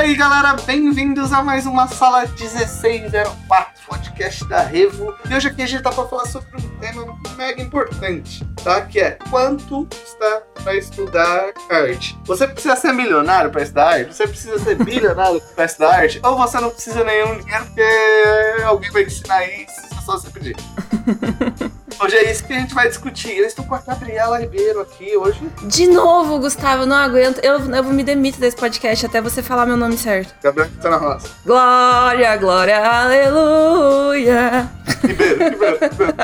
aí, galera, bem-vindos a mais uma Sala 1604, podcast da Revo. E hoje aqui a gente tá pra falar sobre um tema mega importante, tá? Que é quanto está para estudar arte. Você precisa ser milionário para estudar arte? Você precisa ser bilionário para estudar arte? Ou você não precisa nenhum dinheiro porque alguém vai te ensinar isso, é só você pedir. Hoje é isso que a gente vai discutir. Eu estou com a Gabriela Ribeiro aqui hoje. De novo, Gustavo, não aguento. Eu, eu me demito desse podcast até você falar meu nome certo. Gabriela tá na roça. Glória, glória, aleluia. Ribeiro, Ribeiro, Ribeiro.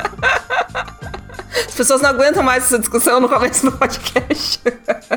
As pessoas não aguentam mais essa discussão no começo do podcast.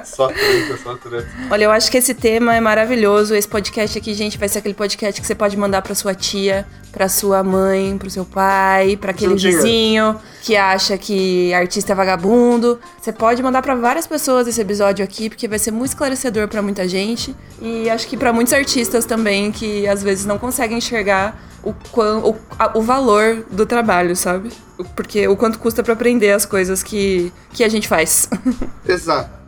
Só treta, só treta. Olha, eu acho que esse tema é maravilhoso. Esse podcast aqui, gente, vai ser aquele podcast que você pode mandar pra sua tia, pra sua mãe, pro seu pai, pra aquele vizinho que acha que artista é vagabundo. Você pode mandar pra várias pessoas esse episódio aqui, porque vai ser muito esclarecedor pra muita gente. E acho que pra muitos artistas também, que às vezes não conseguem enxergar o, quão, o, a- o valor do trabalho, sabe? Porque o quanto custa pra aprender as coisas que, que a gente faz. Exato.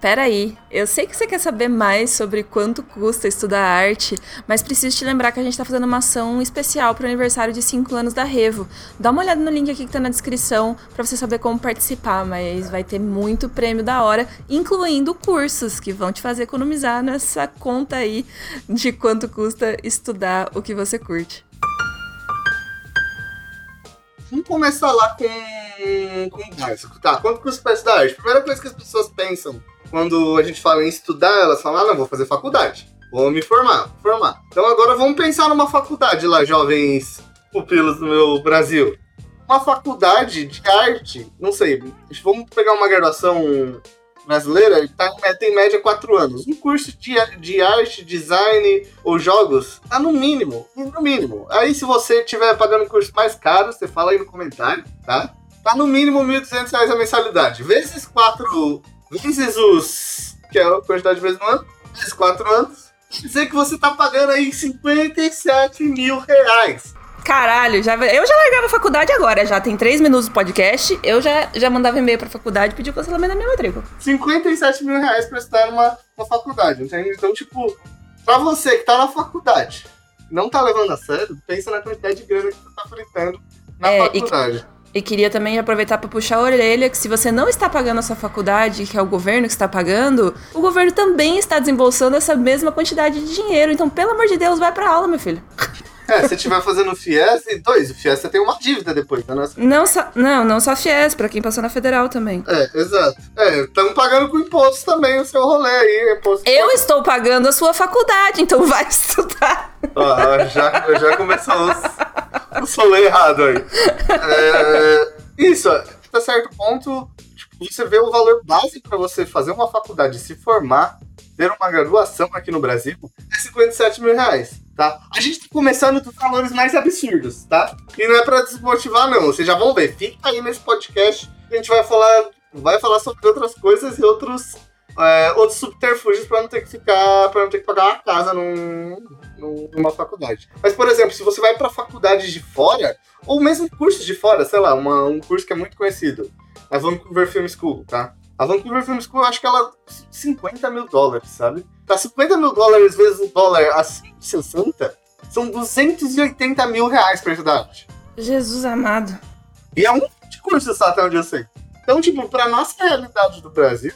Pera aí, eu sei que você quer saber mais sobre quanto custa estudar arte, mas preciso te lembrar que a gente tá fazendo uma ação especial pro aniversário de 5 anos da Revo. Dá uma olhada no link aqui que tá na descrição pra você saber como participar, mas vai ter muito prêmio da hora, incluindo cursos que vão te fazer economizar nessa conta aí de quanto custa estudar o que você curte. Vamos começar lá com, com o. Tá, quanto custa pra estudar arte? Primeira coisa que as pessoas pensam quando a gente fala em estudar, elas falam, ah, não, vou fazer faculdade. Vou me formar, formar. Então agora vamos pensar numa faculdade lá, jovens pupilos do meu Brasil. Uma faculdade de arte, não sei, vamos pegar uma graduação brasileira, tá, tem em média 4 anos. Um curso de, de arte, design ou jogos, tá no mínimo, no mínimo. Aí se você estiver pagando um curso mais caro, você fala aí no comentário, tá? Tá no mínimo 1.200 reais a mensalidade. Vezes 4, os... que é a quantidade de vezes no ano, vezes 4 anos, quer dizer que você tá pagando aí 57 mil reais. Caralho, já, eu já largava a faculdade agora, já tem 3 minutos do podcast, eu já, já mandava e-mail pra faculdade e pedia o cancelamento da minha matrícula. 57 mil reais pra estudar numa, numa faculdade, entende? Então, tipo, pra você que tá na faculdade não tá levando a sério, pensa na quantidade de grana que você tá fritando na É, faculdade. E queria também aproveitar para puxar a orelha que se você não está pagando a sua faculdade, que é o governo que está pagando, o governo também está desembolsando essa mesma quantidade de dinheiro. Então, pelo amor de Deus, vai pra aula, meu filho. É, se tiver fazendo FIES, e dois, o FIES você tem uma dívida depois, tá? Nossa- Não só, não, não só FIES, pra quem passou na federal também. É, exato. É, estamos pagando com impostos também o seu rolê aí. Imposto Eu estou pagando a sua faculdade, então vai estudar. Ó, já, já começou o solê errado aí. É, isso, até certo ponto, tipo, você vê o valor base para você fazer uma faculdade, se formar, ter uma graduação aqui no Brasil, é 57 mil reais, tá? A gente tá começando dos valores mais absurdos, tá? E não é para desmotivar, não. Vocês já vão ver. Fica aí nesse podcast a gente vai falar, vai falar sobre outras coisas e outros é, outros subterfúgios para não ter que ficar, para não ter que pagar uma casa num, num- numa faculdade. Mas, por exemplo, se você vai para faculdades de fora, ou mesmo cursos de fora, sei lá, uma- um curso que é muito conhecido, a Vancouver Film School, tá? A Vancouver Film School, eu acho que ela 50 mil dólares, sabe? Tá 50 mil dólares vezes o dólar a 160, são 280 mil reais pra estudar arte. Jesus amado. E é um de curso, só até onde eu sei. Então, tipo, pra nossa realidade do Brasil,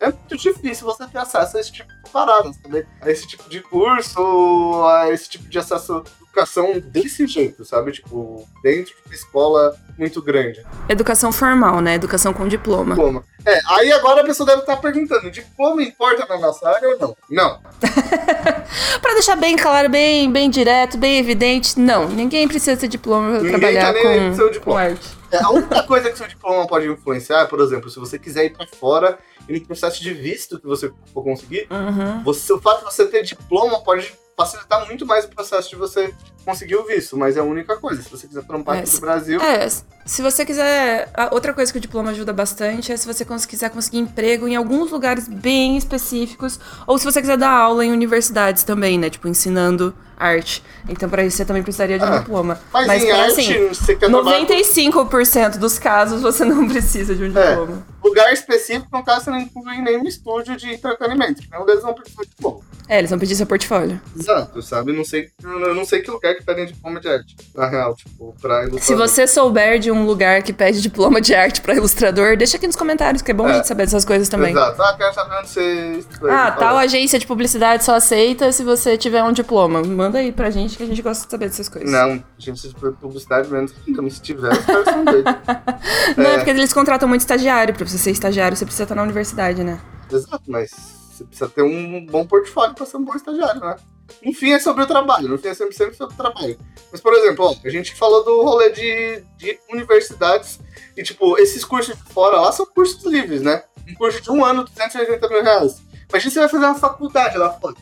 é muito difícil você ter acesso a esse tipo de paradas, sabe? A esse tipo de curso, a esse tipo de acesso educação desse jeito, sabe? Tipo, dentro de uma escola muito grande. Educação formal, né? Educação com diploma. Diploma. É, aí agora a pessoa deve estar perguntando, diploma importa na nossa área ou não? Não. Pra deixar bem claro, bem, bem direto, bem evidente, não. Ninguém precisa ter diploma pra Ninguém trabalhar tá com com, seu com diploma. arte. É, a única coisa que seu diploma pode influenciar, por exemplo, se você quiser ir pra fora e no processo de visto que você for conseguir, Uhum. Você, o fato de você ter diploma pode facilitar muito mais o processo de você conseguir o visto, mas é a única coisa. Se você quiser trampar É, aqui no Brasil, É, se você quiser. Outra coisa que o diploma ajuda bastante é se você quiser conseguir emprego em alguns lugares bem específicos, ou se você quiser dar aula em universidades também, né? Tipo, ensinando arte. Então, para isso, você também precisaria de um Ah, diploma. Mas, Mas, em pra, arte, assim, você quer trabalhar com 95% dos casos você não precisa de um É. diploma. lugar específico, no caso, você não inclui nenhum estúdio de entretenimento. Nenhum deles não precisa de diploma. É, eles vão pedir seu portfólio. Exato, sabe? Não sei, eu não sei que lugar que pedem diploma de arte, na real, tipo, pra ilustrador. Se você souber de um lugar que pede diploma de arte pra ilustrador, deixa aqui nos comentários, que é bom a É. gente saber dessas coisas também. Exato. Ah, quero saber onde você... Ah, tal agência de publicidade só aceita se você tiver um diploma. Manda aí pra gente que a gente gosta de saber dessas coisas. Não, gente, de publicidade menos ainda, mas se tiver, os caras são doidos. Não, é É. porque eles contratam muito estagiário. Pra você ser estagiário, você precisa estar na universidade, né? Exato, mas você precisa ter um bom portfólio pra ser um bom estagiário, né? No fim é sobre o trabalho, no fim é sempre, sempre sobre o trabalho. Mas, por exemplo, ó, a gente falou do rolê de, de universidades e, tipo, esses cursos de fora lá são cursos livres, né? Um curso de um ano, 280 mil reais. Imagina você vai fazer uma faculdade lá fora.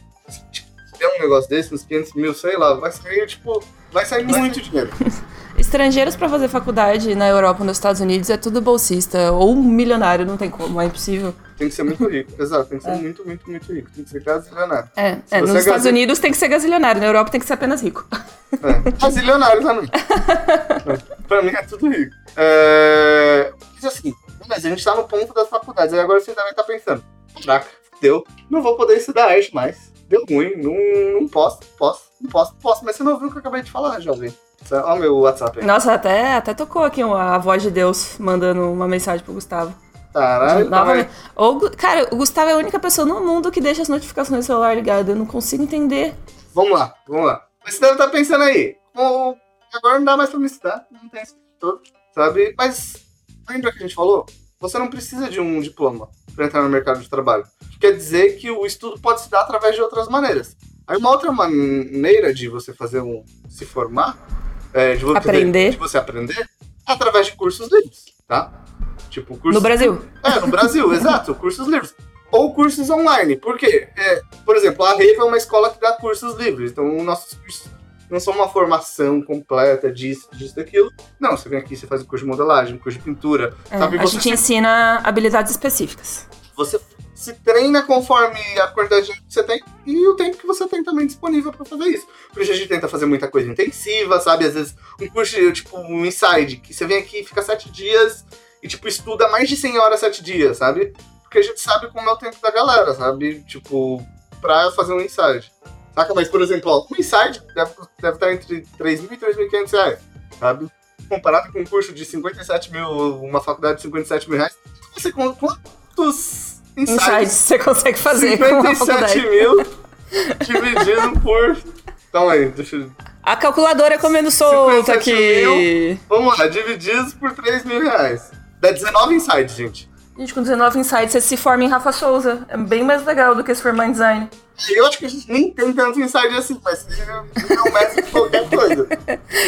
Tipo, der um negócio desse, uns 500 mil, sei lá, vai sair, tipo, vai sair muito dinheiro. Estrangeiros pra fazer faculdade na Europa nos Estados Unidos é tudo bolsista. Ou milionário, não tem como, é impossível. Tem que ser muito rico, exato, tem que ser muito, muito, muito rico. Tem que ser gazilionário. É, é você nos é Estados Unidos tem que ser gazilionário, na Europa tem que ser apenas rico. É, gazilionário também. pra mim é tudo rico. É... Mas assim, beleza, a gente tá no ponto das faculdades, aí agora você também tá pensando, caraca, deu, não vou poder estudar arte mais. Deu ruim, não, não posso, posso, não posso, posso. Mas você não ouviu o que eu acabei de falar, jovem. Olha o meu WhatsApp aí. Nossa, até, até tocou aqui a voz de Deus mandando uma mensagem pro Gustavo. Caralho, tá Novamente. Ou, cara, o Gustavo é a única pessoa no mundo que deixa as notificações do celular ligado. Eu não consigo entender. Vamos lá, vamos lá. Mas você deve estar pensando aí, "Pô, agora não dá mais pra me estudar, não tem isso todo, sabe? Mas, lembra que a gente falou? Você não precisa de um diploma para entrar no mercado de trabalho. Quer dizer que o estudo pode se dar através de outras maneiras. Aí uma outra maneira de você fazer um se formar, é, de, você, Aprender. de você aprender, é através de cursos livres, tá? Tipo, cursos No Brasil. é, no Brasil, exato, cursos livres. Ou cursos online. Por quê? É, por exemplo, a Rave é uma escola que dá cursos livres. Então, nossos cursos não são uma formação completa disso, disso, daquilo. Não, você vem aqui, você faz um curso de modelagem, um curso de pintura. É, sabe? a gente se, ensina habilidades específicas. você se treina conforme a quantidade que você tem e o tempo que você tem também disponível pra fazer isso. Por isso a gente tenta fazer muita coisa intensiva, sabe? Às vezes um curso, tipo, um inside, que você vem aqui, fica sete dias e, tipo, estuda mais de 100 horas sete dias, sabe? Porque a gente sabe como é o tempo da galera, sabe? Tipo, pra fazer um inside. Saca? Mas, por exemplo, ó, um inside deve, deve estar entre 3.000 e 3.500 reais, sabe? Comparado com um curso de 57 mil, uma faculdade de 57 mil reais, você com quantos Insights insights você consegue fazer com a 57 faculdade. mil dividido por. Calma aí, deixa eu. A calculadora comendo solta 57 aqui. Vamos lá, divididos por 3 mil reais. Dá 19 insights, gente. Gente, com 19 insights você se forma em Rafa Souza. É bem mais legal do que se formar em design. Eu acho que a gente nem tem tanto insight assim, mas é um mestre de qualquer coisa.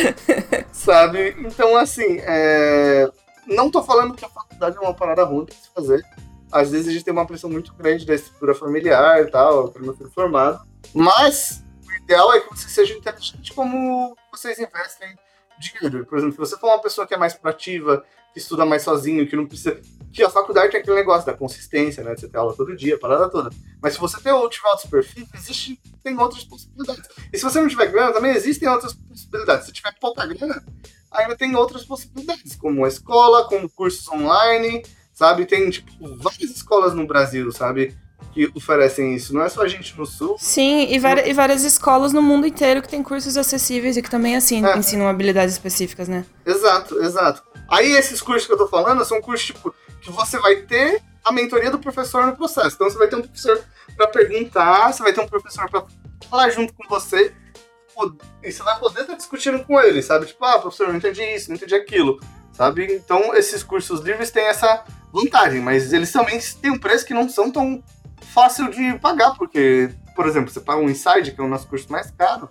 Sabe? Então, assim, é... não tô falando que a faculdade é uma parada ruim pra se fazer. Às vezes a gente tem uma pressão muito grande da estrutura familiar e tal, para meu filho formado. Mas o ideal é que você seja inteligente como vocês investem dinheiro. Por exemplo, se você for uma pessoa que é mais proativa, que estuda mais sozinho, que não precisa. Que a faculdade tem aquele negócio da consistência, né? De você ter aula todo dia, parada toda. Mas se você tem, tiver outros perfis, existe, tem outras possibilidades. E se você não tiver grana, também existem outras possibilidades. Se tiver pouca grana, ainda tem outras possibilidades, como a escola, como cursos online, sabe? Tem, tipo, várias escolas no Brasil, sabe? Que oferecem isso. Não é só a gente no Sul. Sim, e, vari- e várias escolas no mundo inteiro que tem cursos acessíveis e que também assim, É. ensinam habilidades específicas, né? Exato, exato. Aí esses cursos que eu tô falando são cursos, tipo, que você vai ter a mentoria do professor no processo. Então você vai ter um professor pra perguntar, você vai ter um professor pra falar junto com você, e você vai poder estar discutindo com ele, sabe? Tipo, ah, professor, não entendi isso, não entendi aquilo, sabe? Então esses cursos livres têm essa vantagem, mas eles também têm um preço que não são tão fácil de pagar, porque, por exemplo, você paga um Inside, que é o nosso curso mais caro,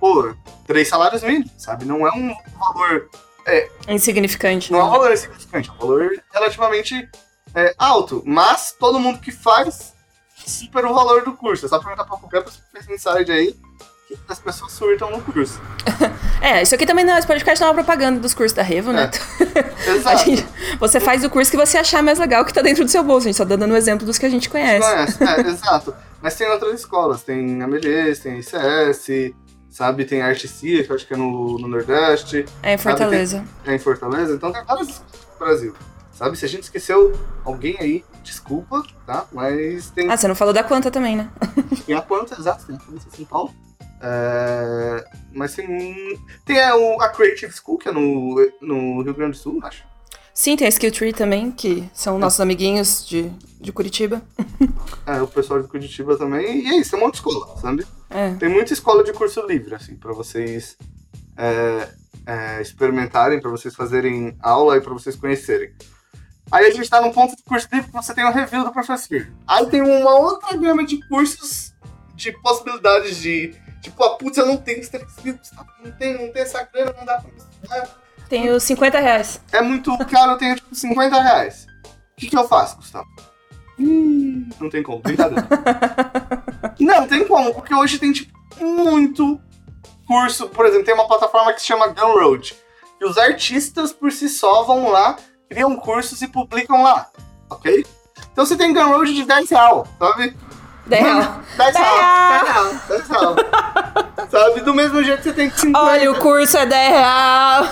pô, três salários mínimos, sabe? Não é um valor É insignificante. não é um né? valor insignificante, é um valor relativamente é, alto. Mas todo mundo que faz super o valor do curso. É só perguntar pra qualquer pessoa que fez inside aí que as pessoas surtam no curso. É, isso aqui também não, esse podcast não é uma propaganda dos cursos da Revo, né? A Exato. gente- você faz o curso que você achar mais legal que tá dentro do seu bolso. A gente só tá dando um exemplo dos que a gente conhece. Conhece, é, exato. Mas tem outras escolas, tem AMGs, tem ICS, sabe? Tem Arte Cia, que eu acho que é no, no Nordeste. É em Fortaleza. É em Fortaleza, então tem várias escolas no Brasil. Sabe? Se a gente esqueceu alguém aí, desculpa, tá? Mas tem, Ah, você não falou da Quanta também, né? tem a Quanta, exato, tem a Quanta São Paulo. É, mas tem, tem a, a Creative School, que é no, no Rio Grande do Sul, acho. Sim, tem a Skill Tree também, que são nossos amiguinhos de, de Curitiba. É, o pessoal de Curitiba também. E é isso, tem um monte de escola, sabe? É. Tem muita escola de curso livre, assim, pra vocês é, é, experimentarem, pra vocês fazerem aula e pra vocês conhecerem. Aí a gente tá num ponto de curso livre que você tem o review do professor. Aí tem uma outra gama de cursos de possibilidades de. Tipo, ah, putz, eu não tenho não tenho, não tenho essa grana, não dá pra estudar. Tem os 50 reais. É muito caro, eu tenho tipo 50 reais. O que, que eu faço, Gustavo? Hum, não tem como, brincadeira. não, tem como, porque hoje tem tipo muito curso. Por exemplo, tem uma plataforma que se chama Gumroad. E os artistas por si só vão lá, criam cursos e publicam lá, ok? Então você tem Gumroad de 10 real, sabe? 10 reais. 10 real, real. 10 real, 10 real. sabe? Do mesmo jeito você tem de 50. Olha, o curso é 10 reais.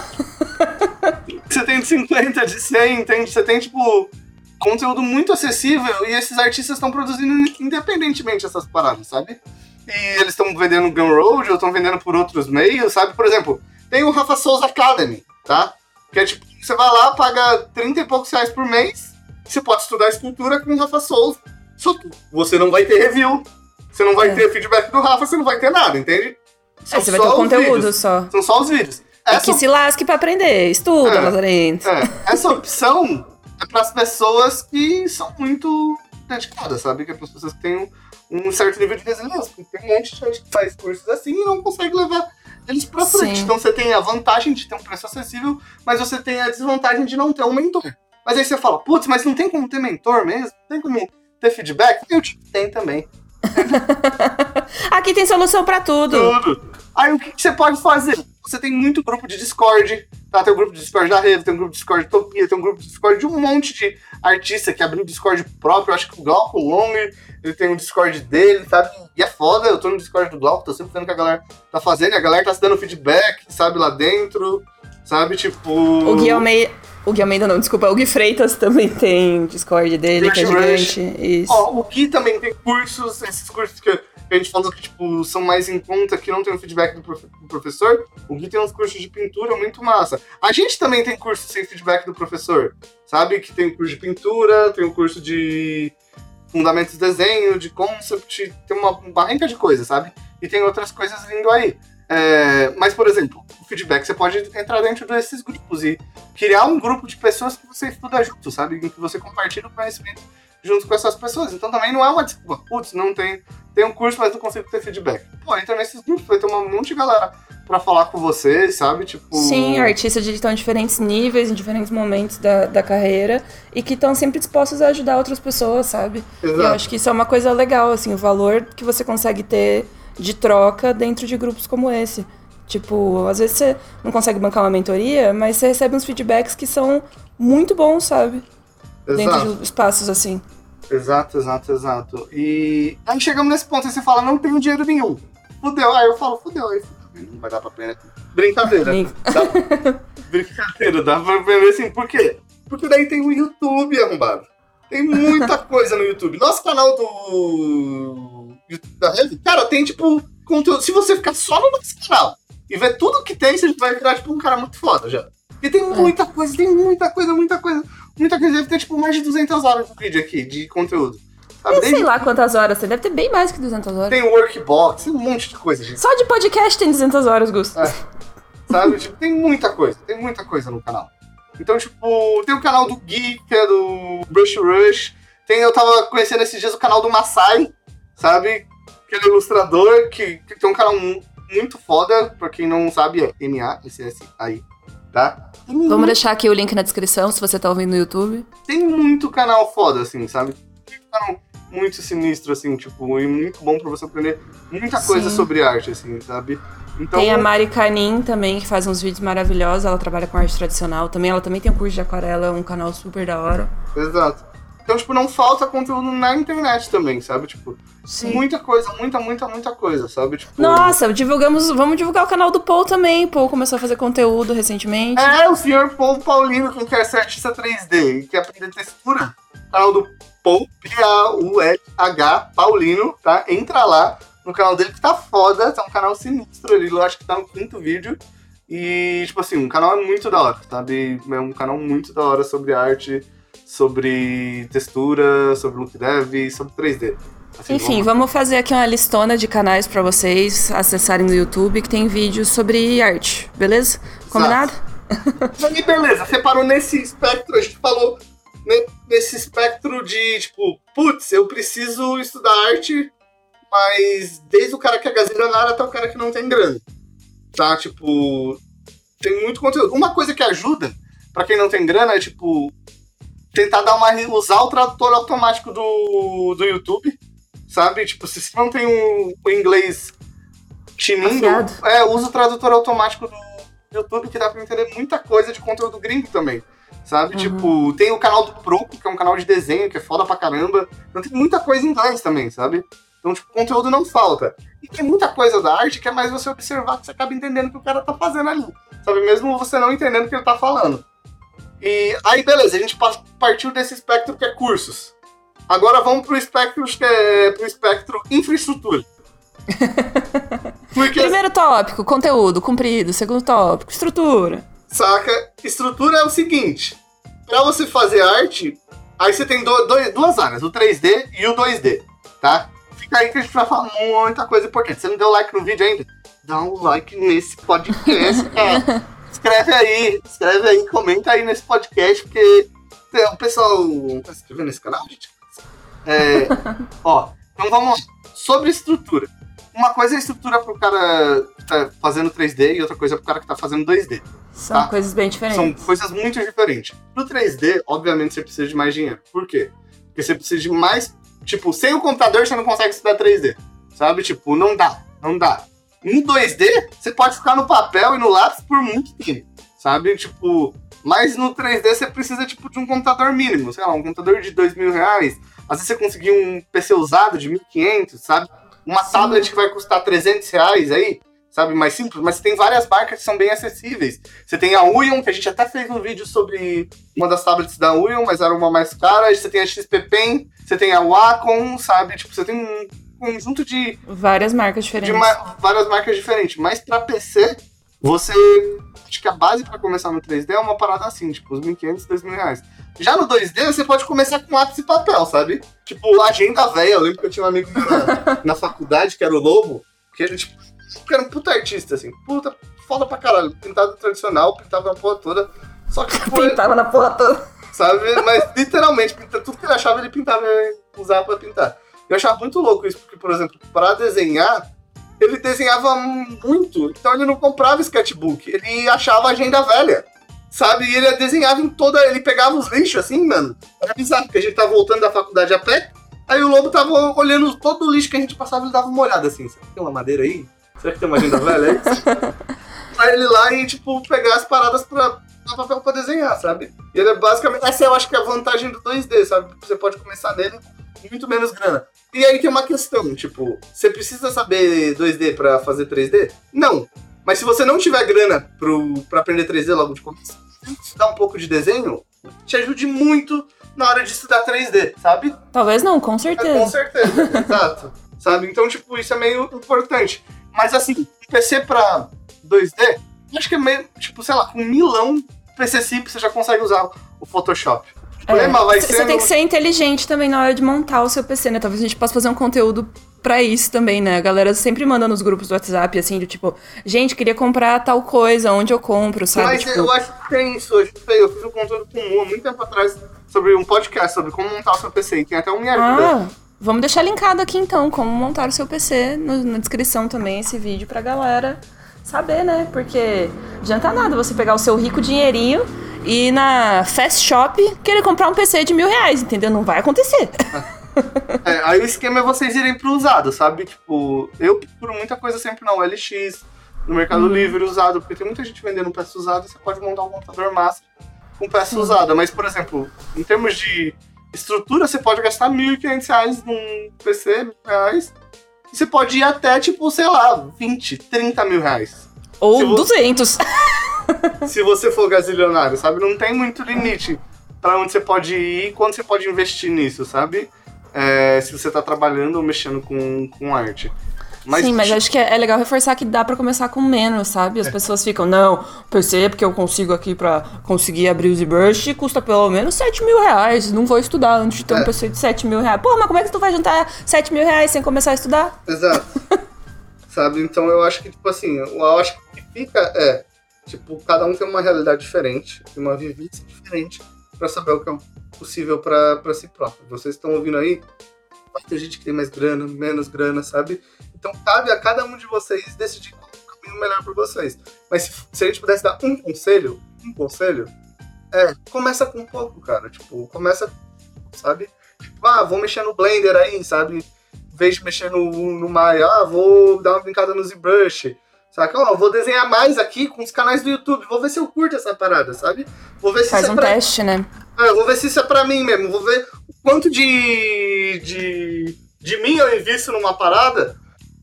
Você tem de 50, de 100, entende? Você tem, tipo, conteúdo muito acessível e esses artistas estão produzindo independentemente essas paradas, sabe? E eles estão vendendo Gumroad ou estão vendendo por outros meios, sabe? Por exemplo, tem o Rafa Souza Academy, tá? Que é tipo, você vai lá, paga 30 e poucos reais por mês, você pode estudar escultura com o Rafa Souza, só que você não vai ter review, você não vai É. ter feedback do Rafa, você não vai ter nada, entende? É, você vai ter o conteúdo vídeos. só. São só os vídeos. É Essa que se lasque pra aprender. Estuda, É. Lazarento. é, essa opção é para as pessoas que são muito dedicadas, sabe? Que é para as pessoas que têm um, um certo nível de resiliência. Porque tem um monte de gente que faz cursos assim e não consegue levar eles para frente. Sim. Então você tem a vantagem de ter um preço acessível, mas você tem a desvantagem de não ter um mentor. Mas aí você fala, putz, mas não tem como ter mentor mesmo? Não tem como ter feedback? Eu te tem também. Aqui tem solução pra tudo. Tudo. Aí o que, que você pode fazer? Você tem muito grupo de Discord, tá? Tem um grupo de Discord da Revo, tem um grupo de Discord de Topia, tem um grupo de Discord de um monte de artista que abriu Discord próprio. Eu acho que o Glauco Long, ele tem um Discord dele, sabe? E é foda, eu tô no Discord do Glauco, tô sempre vendo o que a galera tá fazendo, a galera tá se dando feedback, sabe, lá dentro, sabe? Tipo. O Gui Almeida. O Gui Almeida não, desculpa. O Gui Freitas também tem Discord dele, que é Rush gigante. Isso. Ó, o Gui também tem cursos, esses cursos que a gente falou que, tipo, são mais em conta, que não tem o feedback do, profe- do professor. O Gui tem uns cursos de pintura muito massa. A gente também tem curso sem feedback do professor, sabe? Que tem curso de pintura, tem o curso de fundamentos de desenho, de concept, tem uma barranca de coisas, sabe? E tem outras coisas vindo aí. É, mas, por exemplo, o feedback você pode entrar dentro desses grupos e criar um grupo de pessoas que você estuda junto, sabe? Em que você compartilha o conhecimento junto com essas pessoas. Então também não é uma desculpa. Putz, não tem, tem um curso, mas não consigo ter feedback. Pô, entra nesses grupos, vai ter um monte de galera pra falar com você, sabe? Tipo. Sim, artistas de estão em diferentes níveis, em diferentes momentos da, da carreira e que estão sempre dispostos a ajudar outras pessoas, sabe? E eu Exato. acho que isso é uma coisa legal, assim, o valor que você consegue ter de troca dentro de grupos como esse. Tipo, às vezes você não consegue bancar uma mentoria, mas você recebe uns feedbacks que são muito bons, sabe? Dentro Exato, de espaços assim. Exato, exato, exato. E aí chegamos nesse ponto, aí você fala, não tenho dinheiro nenhum. Fudeu, aí eu falo, fudeu, aí. Não vai dar pra aprender. Brincadeira. Dá- Brincadeira, dá pra aprender assim, por quê? Porque daí tem o YouTube arrombado. Tem muita coisa no YouTube. Nosso canal do da Rede, cara, tem tipo conteúdo. Se você ficar só no nosso canal e ver tudo que tem, você vai virar tipo um cara muito foda já. E tem muita coisa, tem muita coisa, muita coisa. Muita coisa. Deve ter tipo mais de 200 horas de vídeo aqui, de conteúdo. Sabe? Eu sei lá quantas horas, você deve ter bem mais que 200 horas. Tem workbox, tem um monte de coisa, gente. Só de podcast tem 200 horas, Gusto. É. Sabe? Tipo, tem muita coisa, tem muita coisa no canal. Então, tipo, tem o canal do Gui, que é do Brush Rush. Tem, eu tava conhecendo esses dias o canal do Masai, sabe? Que ele é ilustrador, que, que tem um canal mu- muito foda, pra quem não sabe, é M-A-S-S-A-I, tá? Vamos muito, deixar aqui o link na descrição se você tá ouvindo no YouTube. tem muito canal foda, assim, sabe? Tem um canal muito sinistro, assim, tipo, e muito bom pra você aprender muita coisa Sim. sobre arte, assim, sabe? Então, Tem a Mari Canin também, que faz uns vídeos maravilhosos. Ela trabalha com arte tradicional também. Ela também tem um curso de aquarela, um canal super da hora. Exato. Então, tipo, não falta conteúdo na internet também, sabe? Tipo, Sim. muita coisa, muita, muita, muita coisa, sabe? Tipo, Nossa, divulgamos. Vamos divulgar o canal do Paul também. Paul começou a fazer conteúdo recentemente. É, o senhor Paul Paulino, que quer ser artista 3D e quer aprender textura. Canal do Paul, P-A-U-L-H, Paulino, tá? Entra lá no canal dele que tá foda, tá um canal sinistro ali, eu acho que tá no quinto vídeo. E, tipo assim, um canal é muito da hora, sabe? É um canal muito da hora sobre arte, sobre textura, sobre look dev, sobre 3D. Assim, Enfim, vamos fazer aqui uma listona de canais pra vocês acessarem no YouTube que tem vídeos sobre arte, beleza? Combinado? E beleza, separou nesse espectro, a gente falou ne- nesse espectro de, tipo, putz, eu preciso estudar arte, mas desde o cara que é gazilionário até o cara que não tem grana. Tá? Tipo, tem muito conteúdo. Uma coisa que ajuda pra quem não tem grana é, tipo, tentar dar uma. usar o tradutor automático do, do YouTube. Sabe? Tipo, se você não tem um, o inglês tinindo, é, usa o tradutor automático do YouTube que dá pra entender muita coisa de conteúdo gringo também. Sabe? Uhum. Tipo, tem o canal do Proco, que é um canal de desenho, que é foda pra caramba. Então tem muita coisa em inglês também, sabe? Então, tipo, conteúdo não falta. E tem muita coisa da arte que é mais você observar que você acaba entendendo o que o cara tá fazendo ali. Sabe? Mesmo você não entendendo o que ele tá falando. E aí, beleza, a gente pa- partiu desse espectro que é cursos. Agora vamos pro espectro que é pro espectro infraestrutura. Porque Primeiro tópico, conteúdo, comprido. Segundo tópico, estrutura. Saca? Estrutura é o seguinte: pra você fazer arte, aí você tem do- dois- duas áreas, o 3D e o 2D, tá? Fica aí que a gente vai falar muita coisa importante. Você não deu like no vídeo ainda? Dá um like nesse podcast, cara. Escreve aí, escreve aí, comenta aí nesse podcast, porque tem- o pessoal tá se inscrevendo nesse canal, gente? É, ó, então vamos lá. Sobre estrutura. Uma coisa é a estrutura pro cara que tá fazendo 3D e outra coisa é pro cara que tá fazendo 2D. São Tá. coisas bem São diferentes. coisas muito diferentes. No 3D, obviamente, você precisa de mais dinheiro. Por quê? Porque você precisa de mais. Tipo, sem o computador você não consegue estudar 3D. Sabe? Tipo, não dá. Não dá. No 2D, você pode ficar no papel e no lápis por muito tempo. Sabe? Tipo. Mas no 3D você precisa, tipo, de um computador mínimo. Sei lá, um computador de dois mil reais. Às vezes você conseguir um PC usado de 1.500, sabe? Uma Sim. tablet que vai custar 300 reais aí, sabe? Mais simples. Mas tem várias marcas que são bem acessíveis. Você tem a Uion, que a gente até fez um vídeo sobre uma das tablets da Uion, mas era uma mais cara. Você tem a XP Pen, você tem a Wacom, sabe? Tipo, você tem um conjunto de, Várias marcas de diferentes. ma- várias marcas diferentes. Mas pra PC, você. Acho que a base pra começar no 3D é uma parada assim, tipo, os 1.500, 2.000 reais. Já no 2D, você pode começar com lápis e papel, sabe? Tipo, agenda velha. Eu lembro que eu tinha um amigo na, na faculdade, que era o Lobo, que ele, tipo, era um puta artista, assim. Puta, foda pra caralho. Pintado tradicional, pintava a porra toda. Só que, tipo, Pintava na porra toda. sabe? Mas literalmente, tudo que ele achava, ele pintava, usava pra pintar. Eu achava muito louco isso, porque, por exemplo, pra desenhar, ele desenhava muito, então ele não comprava sketchbook, ele achava agenda velha, sabe? E ele desenhava em toda. Ele pegava os lixos assim, mano. Era bizarro, porque a gente tava voltando da faculdade a pé, aí o lobo tava olhando todo o lixo que a gente passava, ele dava uma olhada assim: será que tem uma madeira aí? Será que tem uma agenda velha aí? Aí ele lá e, tipo, pegar as paradas pra dar papel pra desenhar, sabe? E ele é basicamente. Essa eu acho que é a vantagem do 2D, sabe? Você pode começar nele muito menos grana. E aí tem uma questão, tipo, você precisa saber 2D pra fazer 3D? Não. Mas se você não tiver grana pro, pra aprender 3D logo de começo, estudar um pouco de desenho, te ajude muito na hora de estudar 3D, sabe? Talvez não, com É, com certeza. certeza, exato. Sabe? Então, tipo, isso é meio importante. Mas assim, PC pra 2D, acho que é meio, tipo, sei lá, com um milão PC simples você já consegue usar o Photoshop. Problema vai ser. Você tem no- que ser inteligente também na hora de montar o seu PC, né? Talvez a gente possa fazer um conteúdo pra isso também, né? A galera sempre manda nos grupos do WhatsApp, assim, do tipo, gente, queria comprar tal coisa, onde eu compro, sabe? Mas Tipo, eu acho que tem isso hoje. Eu fiz um conteúdo com o muito tempo atrás sobre um podcast sobre como montar o seu PC. E tem até um Me Ajuda. Ah, vamos deixar linkado aqui então, como montar o seu PC, no- na descrição também, esse vídeo pra galera saber, né? Porque adianta nada você pegar o seu rico dinheirinho e ir na Fast Shop querer comprar um PC de mil reais, entendeu? Não vai acontecer. É, aí o esquema é vocês irem pro usado, sabe? Tipo, eu procuro muita coisa sempre na OLX, no Mercado Uhum. Livre usado, porque tem muita gente vendendo peça usada e você pode montar um computador massa com peça usada. Mas, por exemplo, em termos de estrutura, você pode gastar R$ 1.500 num PC, reais. Você pode ir até, tipo, sei lá, 20, 30 mil reais. Ou Se vo- 200. se você for gazilionário, sabe? Não tem muito limite pra onde você pode ir e quando você pode investir nisso, sabe? É, se você tá trabalhando ou mexendo com, com arte. Mas, Sim, mas acho que é é legal reforçar que dá pra começar com menos, sabe? As É. pessoas ficam, não, PC, porque eu consigo aqui pra conseguir abrir o ZBrush, custa pelo menos 7 mil reais. Não vou estudar antes de ter um É. PC de 7 mil reais. Pô, mas como é que tu vai juntar 7 mil reais sem começar a estudar? Exato. Sabe? Então eu acho que, tipo assim, eu acho que fica é, tipo, cada um tem uma realidade diferente, uma vivência diferente pra saber o que é possível pra pra si próprio. Vocês estão ouvindo aí, vai ter gente que tem mais grana, menos grana, sabe? Então cabe a cada um de vocês decidir qual é o caminho melhor pra vocês. Mas se, se a gente pudesse dar um conselho, um conselho, é, começa com pouco, cara. Tipo, começa, sabe? Tipo, ah, vou mexer no Blender aí, sabe? Em vez de mexer no, no Maya, ah, vou dar uma brincada no ZBrush. Saca? Ó, vou desenhar mais aqui com os canais do YouTube. Vou ver se eu curto essa parada, sabe? Vou ver se Faz isso um é pra... teste, né? É, vou ver se isso é pra mim mesmo. Vou ver o quanto de, de, de mim eu invisto numa parada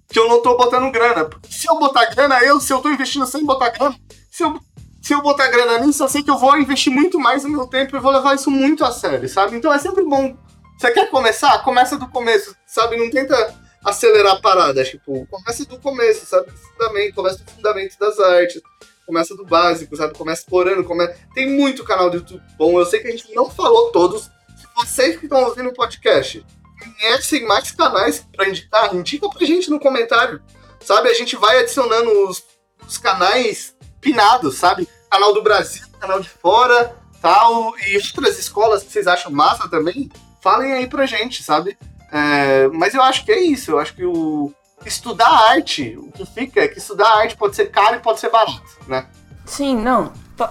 que eu não tô botando grana. Se eu botar grana, eu, se eu tô investindo sem botar grana, se eu, se eu botar grana nisso, eu sei que eu vou investir muito mais no meu tempo e vou levar isso muito a sério, sabe? Então é sempre bom. Você quer começar? Começa do começo, sabe? Não tenta acelerar a parada. Tipo, começa do começo, sabe? Fundamento, começa do fundamento das artes. Começa do básico, sabe? Começa explorando. Come... Tem muito canal do YouTube bom. Eu sei que a gente não falou todos. Vocês que estão ouvindo o podcast conhecem mais canais pra indicar, indica pra gente no comentário. Sabe? A gente vai adicionando os, os canais pinados, sabe? Canal do Brasil, canal de fora, tal. E outras escolas que vocês acham massa também, falem aí pra gente, sabe? É, mas eu acho que é isso. Eu acho que o estudar arte, o que fica é que estudar arte pode ser caro e pode ser barato, né? Sim, não. Po-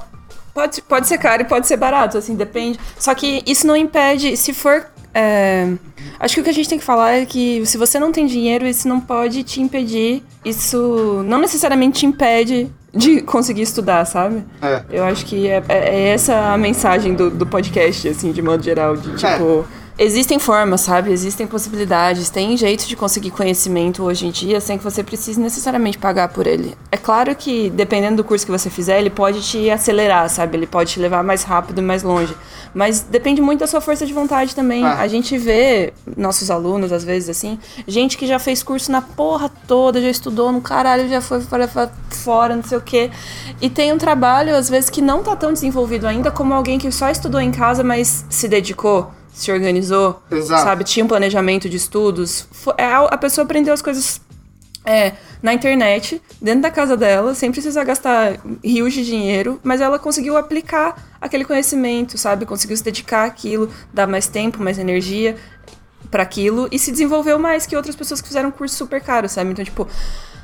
Pode, pode ser caro e pode ser barato, assim, depende. Só que isso não impede, se for. É, acho que o que a gente tem que falar é que se você não tem dinheiro, isso não pode te impedir. Isso não necessariamente te impede de conseguir estudar, sabe? É. Eu acho que é, é- é essa a mensagem do, do podcast, assim, de modo geral. De tipo. Existem formas, sabe? Existem possibilidades, tem jeito de conseguir conhecimento hoje em dia sem que você precise necessariamente pagar por ele. É claro que, dependendo do curso que você fizer, ele pode te acelerar, sabe? Ele pode te levar mais rápido e mais longe. Mas depende muito da sua força de vontade também. Ah. A gente vê nossos alunos, às vezes, assim, gente que já fez curso na porra toda, já estudou no caralho, já foi para fora, não sei o quê. E tem um trabalho, às vezes, que não tá tão desenvolvido ainda como alguém que só estudou em casa, mas se dedicou, se organizou, Exato. sabe? Tinha um planejamento de estudos. É, A a pessoa aprendeu as coisas é, na internet, dentro da casa dela, sem precisar gastar rios de dinheiro, mas ela conseguiu aplicar aquele conhecimento, sabe? Conseguiu se dedicar àquilo, dar mais tempo, mais energia para aquilo e se desenvolveu mais que outras pessoas que fizeram um curso super caro, sabe? Então, tipo,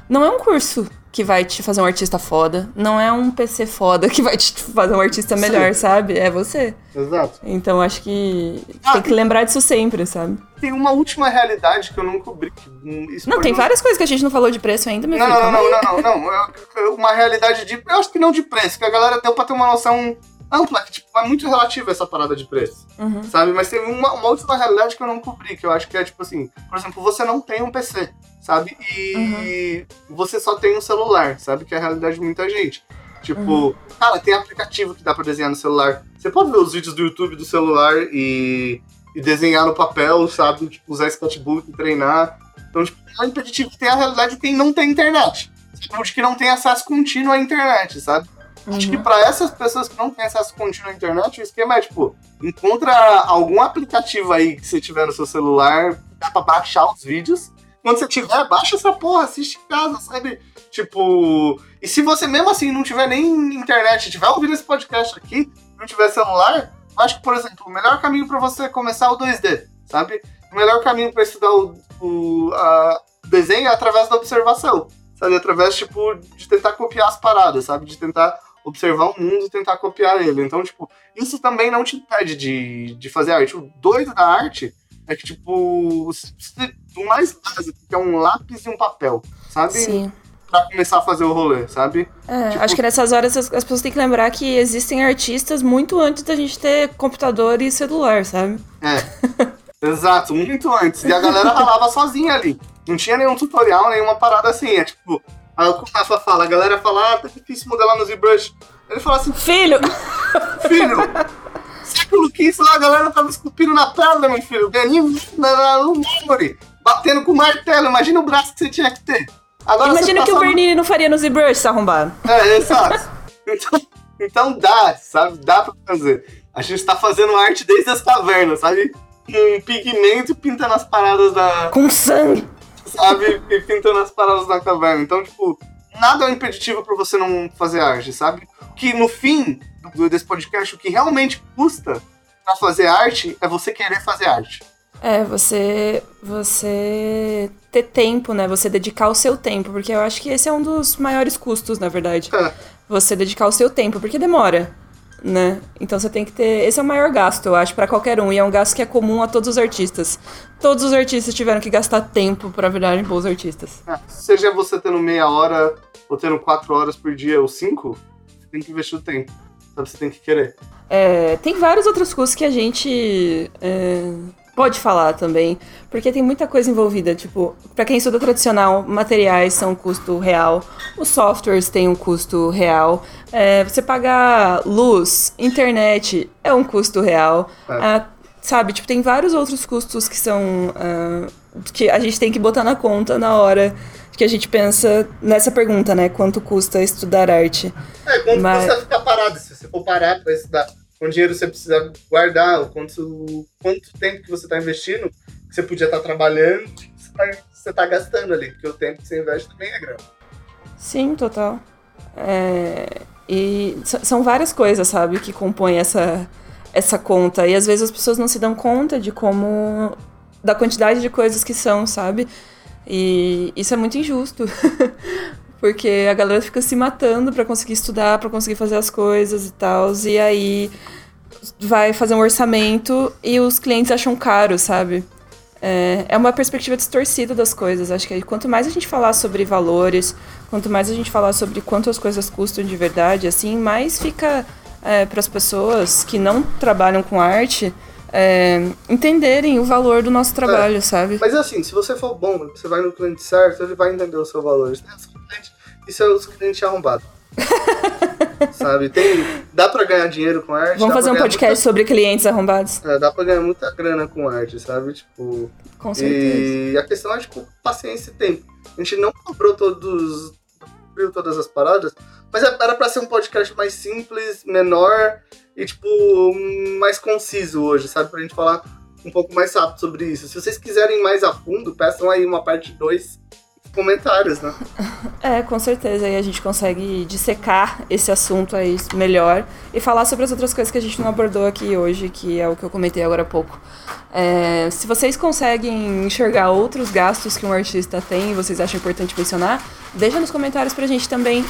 não é um curso que vai te fazer um artista foda, não é um PC foda que vai te fazer um artista melhor, sabe? É você. Exato. Então, acho que Ah, tem que lembrar disso sempre, sabe? Tem uma última realidade que eu não cobri. hum, Não, tem no- várias coisas que a gente não falou de preço ainda, meu Não, filho. não, aí. não, não, não, não. É- é Uma realidade de. Eu acho que não de preço, que a galera deu pra ter uma noção ampla, que tipo, é muito relativa essa parada de preço. Uhum. Sabe? Mas teve uma, uma última realidade que eu não cobri, que eu acho que é tipo assim, por exemplo, você não tem um PC, sabe? E você só tem um celular, sabe? Que é a realidade de muita gente. Tipo, cara, tem aplicativo que dá pra desenhar no celular. Você pode ver os vídeos do YouTube do celular e, e desenhar no papel, sabe? Tipo, usar sketchbook, treinar. Então, tipo, é impeditivo. Tem a realidade de quem não tem internet. Tipo, de que não tem acesso contínuo à internet, sabe? Acho que Uhum. pra essas pessoas que não têm acesso contínuo à internet, o esquema é, tipo, encontra algum aplicativo aí que você tiver no seu celular, dá pra baixar os vídeos. Quando você tiver, baixa essa porra, assiste em casa, sabe? Tipo. E se você mesmo assim não tiver nem internet, tiver ouvindo esse podcast aqui, não tiver celular, eu acho que, por exemplo, o melhor caminho pra você começar é o 2D, sabe? O melhor caminho pra estudar o, o desenho é através da observação, sabe? Através, tipo, de tentar copiar as paradas, sabe? De tentar observar o mundo e tentar copiar ele. Então, tipo, isso também não te impede de, de fazer arte. O doido da arte é que, tipo, o mais básico, que é um lápis e um papel, sabe? Sim. pra começar a fazer o rolê, sabe? É, Tipo- acho que nessas horas as, as pessoas têm que lembrar que existem artistas muito antes da gente ter computador e celular, sabe? É. Exato, muito antes. E a galera ralava sozinha ali. Não tinha nenhum tutorial, nenhuma parada assim. É tipo, aí o Rafa fala, a galera fala, ah, tá difícil modelar no ZBrush. Ele fala assim, Filho! filho, século XV lá a galera tava esculpindo na pedra, meu filho. Ganhando no mármore, batendo com martelo. Imagina o braço que você tinha que ter. Agora Imagina que o Bernini não faria no ZBrush, se arrombado. É, exato. Então, então dá, sabe? Dá pra fazer. A gente tá fazendo arte desde as cavernas, sabe? Um pigmento pintando as paradas da. Com sangue. Sabe? E pintando as paradas da caverna. Então, tipo, nada é um impeditivo pra você não fazer arte, sabe? Que no fim do, desse podcast, o que realmente custa pra fazer arte é você querer fazer arte. É, você você ter tempo, né? Você dedicar o seu tempo, porque eu acho que esse é um dos maiores custos, na verdade. É. Você dedicar o seu tempo, porque demora, né? Então você tem que ter, esse é o maior gasto, eu acho, pra qualquer um, e é um gasto que é comum a todos os artistas. Todos os artistas tiveram que gastar tempo pra virarem bons artistas. É, Seja você tendo meia hora ou tendo quatro horas por dia ou cinco, você tem que investir o tempo. Sabe? Você tem que querer. É, tem vários outros custos que a gente é, pode falar também, porque tem muita coisa envolvida. Tipo, pra quem estuda tradicional, materiais são um custo real, os softwares têm um custo real, é, você pagar luz, internet é um custo real. É. Ah, sabe, tipo, tem vários outros custos que são. ah, que a gente tem que botar na conta na hora que a gente pensa nessa pergunta, né? Quanto custa estudar arte? É, quanto Mas- custa ficar parado? Se você for parar pra estudar, quanto dinheiro você precisa guardar, quanto, quanto tempo que você tá investindo, que você podia estar trabalhando, você tá, você tá gastando ali, porque o tempo que você investe também é grana. Sim, total. É, e são várias coisas, sabe, que compõem essa, essa conta. E às vezes as pessoas não se dão conta de como. da quantidade de coisas que são, sabe? E isso é muito injusto. Porque a galera fica se matando pra conseguir estudar, pra conseguir fazer as coisas e tal. E aí vai fazer um orçamento e os clientes acham caro, sabe? É, é uma perspectiva distorcida das coisas. Acho que quanto mais a gente falar sobre valores, quanto mais a gente falar sobre quanto as coisas custam de verdade, assim, mais fica para as pessoas que não trabalham com arte é, entenderem o valor do nosso trabalho, sabe? Mas assim, se você for bom, você vai no cliente certo, ele vai entender o seu valor. Isso é os clientes- é arrombados. Sabe? Tem, dá pra ganhar dinheiro com arte. Vamos fazer um podcast sobre clientes arrombados? muita- é, dá pra ganhar muita grana com arte, sabe? Tipo. Com certeza. E a questão é, tipo, paciência e tempo. A gente não cobrou todos. todas as paradas, mas era pra ser um podcast mais simples, menor e, tipo, mais conciso hoje, sabe? Pra gente falar um pouco mais rápido sobre isso. Se vocês quiserem mais a fundo, peçam aí uma parte 2 comentários, né? É, com certeza. Aí a gente consegue dissecar esse assunto aí melhor e falar sobre as outras coisas que a gente não abordou aqui hoje, que é o que eu comentei agora há pouco. É, se vocês conseguem enxergar outros gastos que um artista tem e vocês acham importante mencionar, deixa nos comentários pra gente também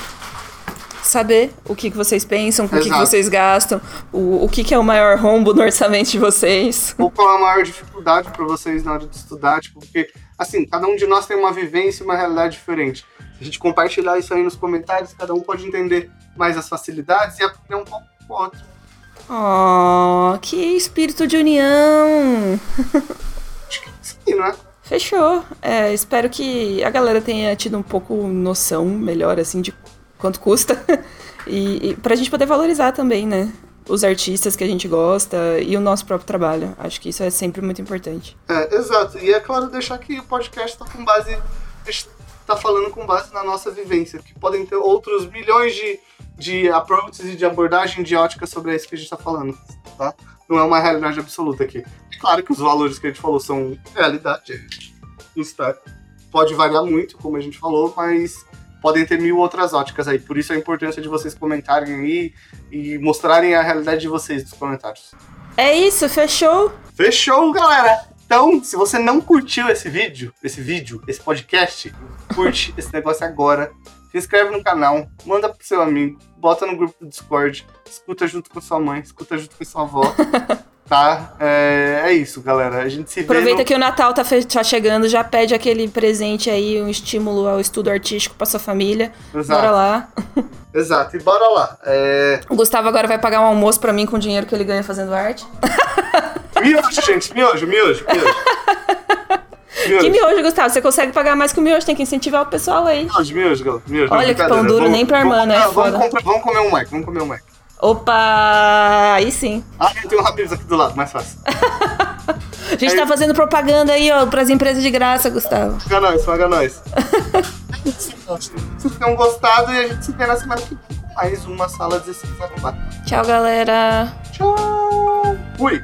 saber o que, que vocês pensam, com o que, que vocês gastam, o, o que, que é o maior rombo no orçamento de vocês. Ou qual a maior dificuldade pra vocês na hora de estudar, tipo, porque, assim, cada um de nós tem uma vivência e uma realidade diferente. Se a gente compartilhar isso aí nos comentários, cada um pode entender mais as facilidades e aprender um pouco com o outro. Oh, que espírito de união! Sim, não é? Fechou. É, espero que a galera tenha tido um pouco noção melhor, assim, de quanto custa. e, e pra gente poder valorizar também, né? Os artistas que a gente gosta e o nosso próprio trabalho. Acho que isso é sempre muito importante. É, exato. E é claro deixar que o podcast tá com base. A gente tá falando com base na nossa vivência, que podem ter outros milhões de, de approaches e de abordagem de ótica sobre isso que a gente tá falando, tá? Não é uma realidade absoluta aqui. É claro que os valores que a gente falou são realidade. Está, pode variar muito, como a gente falou, mas podem ter mil outras óticas aí. Por isso a importância de vocês comentarem aí e mostrarem a realidade de vocês nos comentários. É isso, fechou? Fechou, galera! Então, se você não curtiu esse vídeo, esse vídeo, esse podcast, curte esse negócio agora. Se inscreve no canal, manda pro seu amigo, bota no grupo do Discord, escuta junto com sua mãe, escuta junto com sua avó. Tá? É, é isso, galera. A gente se vê. Aproveita no- que o Natal tá, tá chegando, já pede aquele presente aí, um estímulo ao estudo artístico pra sua família. Exato. Bora lá. Exato, e bora lá. É... O Gustavo agora vai pagar um almoço pra mim com o dinheiro que ele ganha fazendo arte. Miojo, gente, miojo, miojo, miojo. Miojo, Que miojo, Gustavo? Você consegue pagar mais que o miojo, tem que incentivar o pessoal aí. miojo, miojo, galera. miojo. Olha que pão duro, Vamos- nem pra irmã, né? ah, Vamos, vamos comer um Mac, vamos comer um Mac. Opa! Aí sim. Ah, tem um Habib's aqui do lado, mais fácil. A gente tá fazendo propaganda aí, ó, pras empresas de graça, Gustavo. Paga nós, paga nós. Vocês tenham gostado e a gente se vê na semana que vem com mais uma sala 16 arrombada. Tchau, galera. Tchau! Fui!